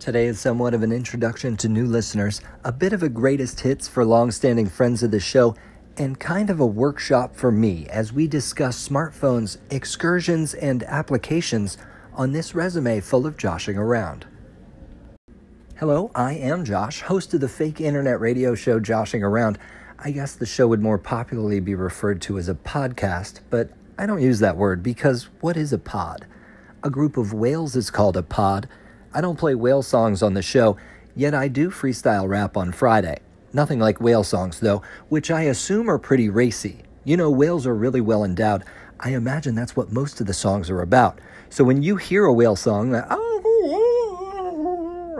Today is somewhat of an introduction to new listeners, a bit of a greatest hits for long-standing friends of the show, and kind of a workshop for me as we discuss smartphones, excursions, and applications on this resume full of joshing around. Hello, I am Josh, host of the fake internet radio show Joshing Around. I guess the show would more popularly be referred to as a podcast, but I don't use that word because what is a pod? A group of whales is called a pod. I don't play whale songs on the show, yet I do freestyle rap on Friday. Nothing like whale songs, though, which I assume are pretty racy. You know, whales are really well endowed. I imagine that's what most of the songs are about. So when you hear a whale song, oh,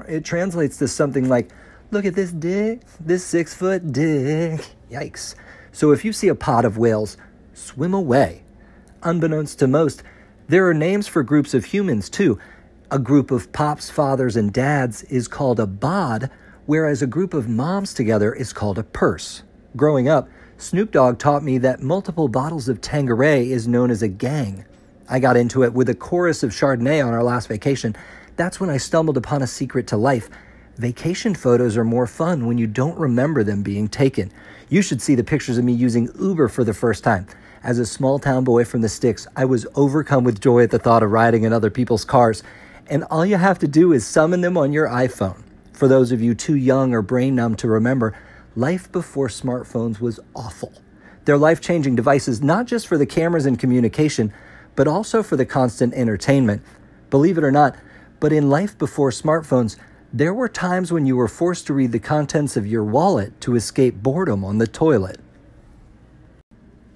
it translates to something like, Look at this dick, this six foot dick. Yikes. So if you see a pod of whales, swim away. Unbeknownst to most, there are names for groups of humans too. A group of pops, fathers, and dads is called a bod, whereas a group of moms together is called a purse. Growing up, Snoop Dogg taught me that multiple bottles of Tanqueray is known as a gang. I got into it with a chorus of Chardonnay on our last vacation. That's when I stumbled upon a secret to life Vacation photos are more fun when you don't remember them being taken. You should see the pictures of me using Uber for the first time. As a small town boy from the sticks, I was overcome with joy at the thought of riding in other people's cars. And all you have to do is summon them on your iPhone. For those of you too young or brain numb to remember, life before smartphones was awful. They're life changing devices not just for the cameras and communication, but also for the constant entertainment. Believe it or not, but in life before smartphones, there were times when you were forced to read the contents of your wallet to escape boredom on the toilet.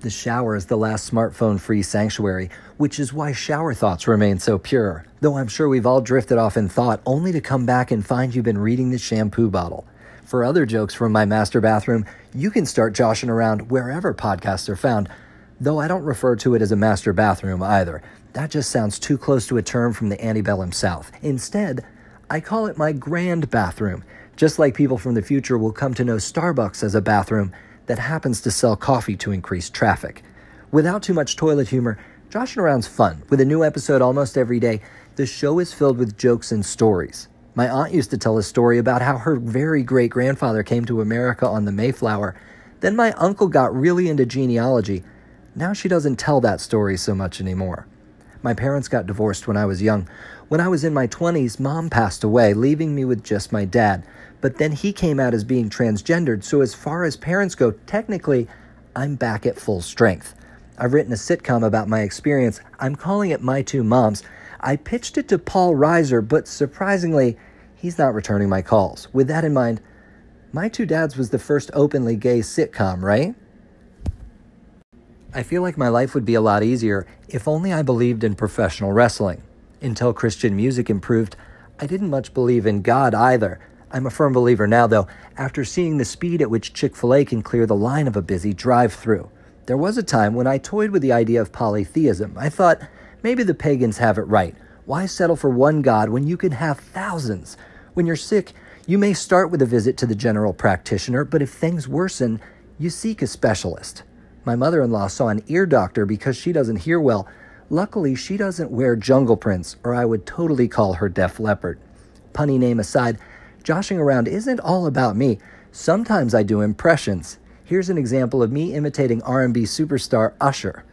The shower is the last smartphone free sanctuary, which is why shower thoughts remain so pure. Though I'm sure we've all drifted off in thought only to come back and find you've been reading the shampoo bottle. For other jokes from my master bathroom, you can start joshing around wherever podcasts are found, though I don't refer to it as a master bathroom either. That just sounds too close to a term from the antebellum South. Instead, I call it my grand bathroom, just like people from the future will come to know Starbucks as a bathroom that happens to sell coffee to increase traffic. Without too much toilet humor, Joshing Around's fun. With a new episode almost every day, the show is filled with jokes and stories. My aunt used to tell a story about how her very great grandfather came to America on the Mayflower. Then my uncle got really into genealogy. Now she doesn't tell that story so much anymore. My parents got divorced when I was young. When I was in my 20s, mom passed away, leaving me with just my dad. But then he came out as being transgendered, so as far as parents go, technically, I'm back at full strength. I've written a sitcom about my experience. I'm calling it My Two Moms. I pitched it to Paul Reiser, but surprisingly, he's not returning my calls. With that in mind, My Two Dads was the first openly gay sitcom, right? I feel like my life would be a lot easier if only I believed in professional wrestling. Until Christian music improved, I didn't much believe in God either. I'm a firm believer now, though, after seeing the speed at which Chick fil A can clear the line of a busy drive through. There was a time when I toyed with the idea of polytheism. I thought, maybe the pagans have it right. Why settle for one God when you can have thousands? When you're sick, you may start with a visit to the general practitioner, but if things worsen, you seek a specialist. My mother in law saw an ear doctor because she doesn't hear well, Luckily, she doesn't wear jungle prints, or I would totally call her Deaf Leopard. Punny name aside, joshing around isn't all about me. Sometimes I do impressions. Here's an example of me imitating R&B superstar Usher.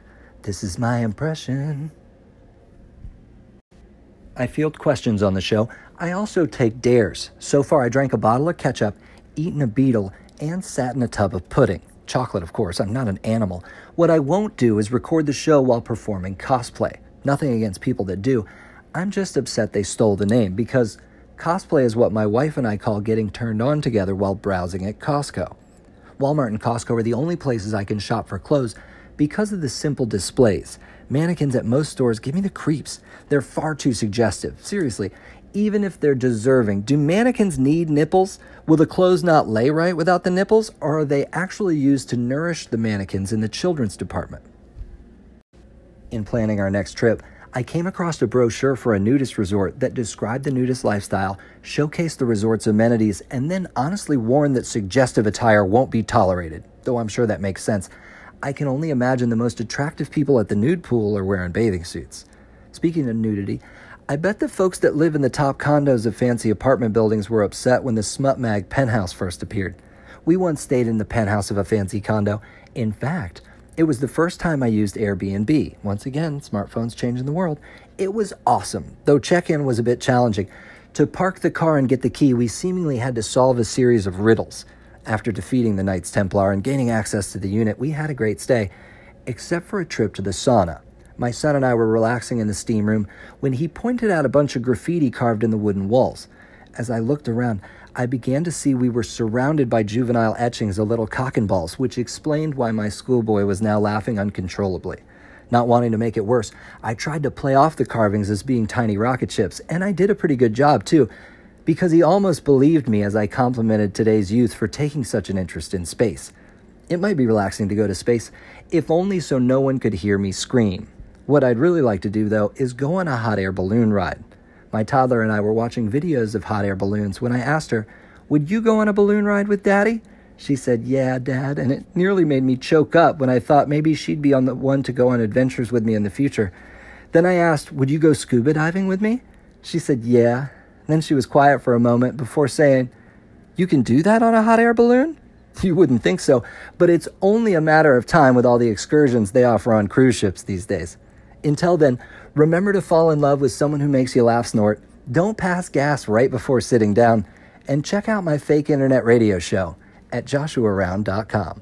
This is my impression. I field questions on the show. I also take dares. So far, I drank a bottle of ketchup, eaten a beetle, and sat in a tub of pudding. Chocolate, of course. I'm not an animal. What I won't do is record the show while performing cosplay. Nothing against people that do. I'm just upset they stole the name because cosplay is what my wife and I call getting turned on together while browsing at Costco. Walmart and Costco are the only places I can shop for clothes because of the simple displays. Mannequins at most stores give me the creeps. They're far too suggestive. Seriously, even if they're deserving. Do mannequins need nipples? Will the clothes not lay right without the nipples, or are they actually used to nourish the mannequins in the children's department? In planning our next trip, I came across a brochure for a nudist resort that described the nudist lifestyle, showcased the resort's amenities, and then honestly warned that suggestive attire won't be tolerated, though I'm sure that makes sense. I can only imagine the most attractive people at the nude pool are wearing bathing suits. Speaking of nudity, I bet the folks that live in the top condos of fancy apartment buildings were upset when the Smut Mag penthouse first appeared. We once stayed in the penthouse of a fancy condo. In fact, it was the first time I used Airbnb. Once again, smartphones changing the world. It was awesome, though check in was a bit challenging. To park the car and get the key, we seemingly had to solve a series of riddles. After defeating the Knights Templar and gaining access to the unit, we had a great stay, except for a trip to the sauna. My son and I were relaxing in the steam room when he pointed out a bunch of graffiti carved in the wooden walls. As I looked around, I began to see we were surrounded by juvenile etchings of little cock and balls, which explained why my schoolboy was now laughing uncontrollably. Not wanting to make it worse, I tried to play off the carvings as being tiny rocket ships, and I did a pretty good job too because he almost believed me as I complimented today's youth for taking such an interest in space. It might be relaxing to go to space, if only so no one could hear me scream. What I'd really like to do, though, is go on a hot air balloon ride. My toddler and I were watching videos of hot air balloons when I asked her, Would you go on a balloon ride with Daddy? She said, Yeah, Dad, and it nearly made me choke up when I thought maybe she'd be on the one to go on adventures with me in the future. Then I asked, Would you go scuba diving with me? She said, Yeah, then she was quiet for a moment before saying, You can do that on a hot air balloon? You wouldn't think so, but it's only a matter of time with all the excursions they offer on cruise ships these days. Until then, remember to fall in love with someone who makes you laugh snort, don't pass gas right before sitting down, and check out my fake internet radio show at joshingaround.com.